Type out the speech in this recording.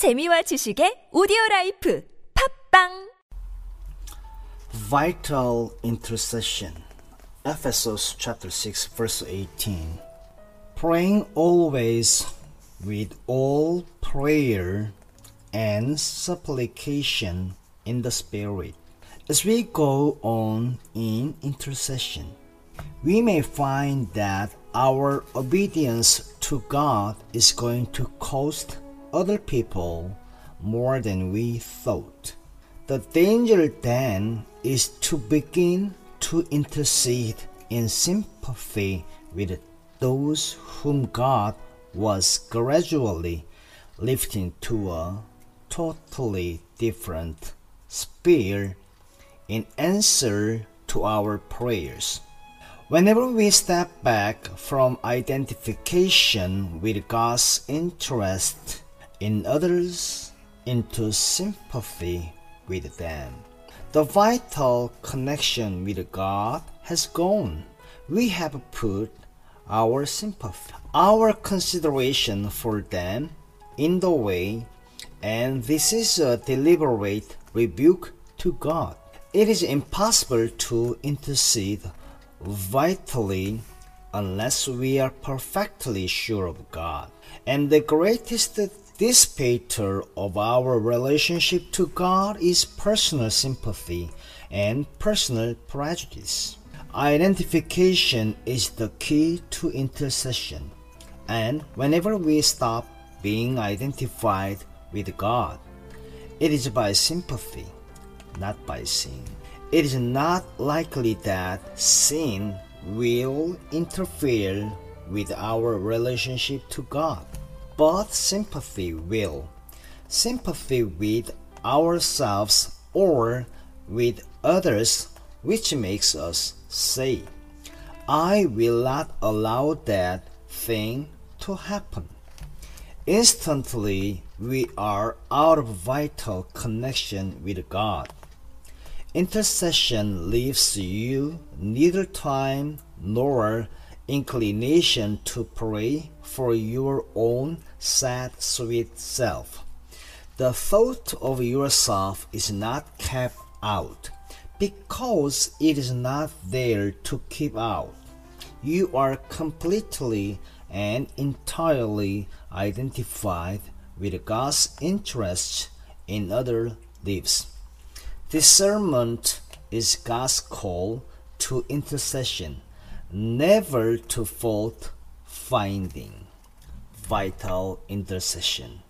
재미와 지식의 오디오 라이프. 팝빵! Vital intercession. Ephesians chapter 6 verse 18 Praying always with all prayer and supplication in the spirit. As we go on in intercession we may find that our obedience to God is going to cost other people more than we thought. The danger then is to begin to intercede in sympathy with those whom God was gradually lifting to a totally different sphere in answer to our prayers. Whenever we step back from identification with God's interest in others into sympathy with them, the vital connection with God has gone. We have put our sympathy, our consideration for them in the way, and this is a deliberate rebuke to God. It is impossible to intercede vitally unless we are perfectly sure of God. And the greatest dissipator of our relationship to God is personal sympathy and personal prejudice. Identification is the key to intercession. And whenever we stop being identified with God, it is by sympathy, not by sin. It is not likely that sin will interfere with our relationship to God, but sympathy will. Sympathy with ourselves or with others, which makes us say, I will not allow that thing to happen. Instantly, we are out of vital connection with God. Intercession leaves you neither time nor inclination to pray for your own sad, sweet self. The thought of yourself is not kept out because it is not there to keep out. You are completely and entirely identified with God's interests in other lives. Discernment is God's call to intercession, never to fault finding. Vital intercession.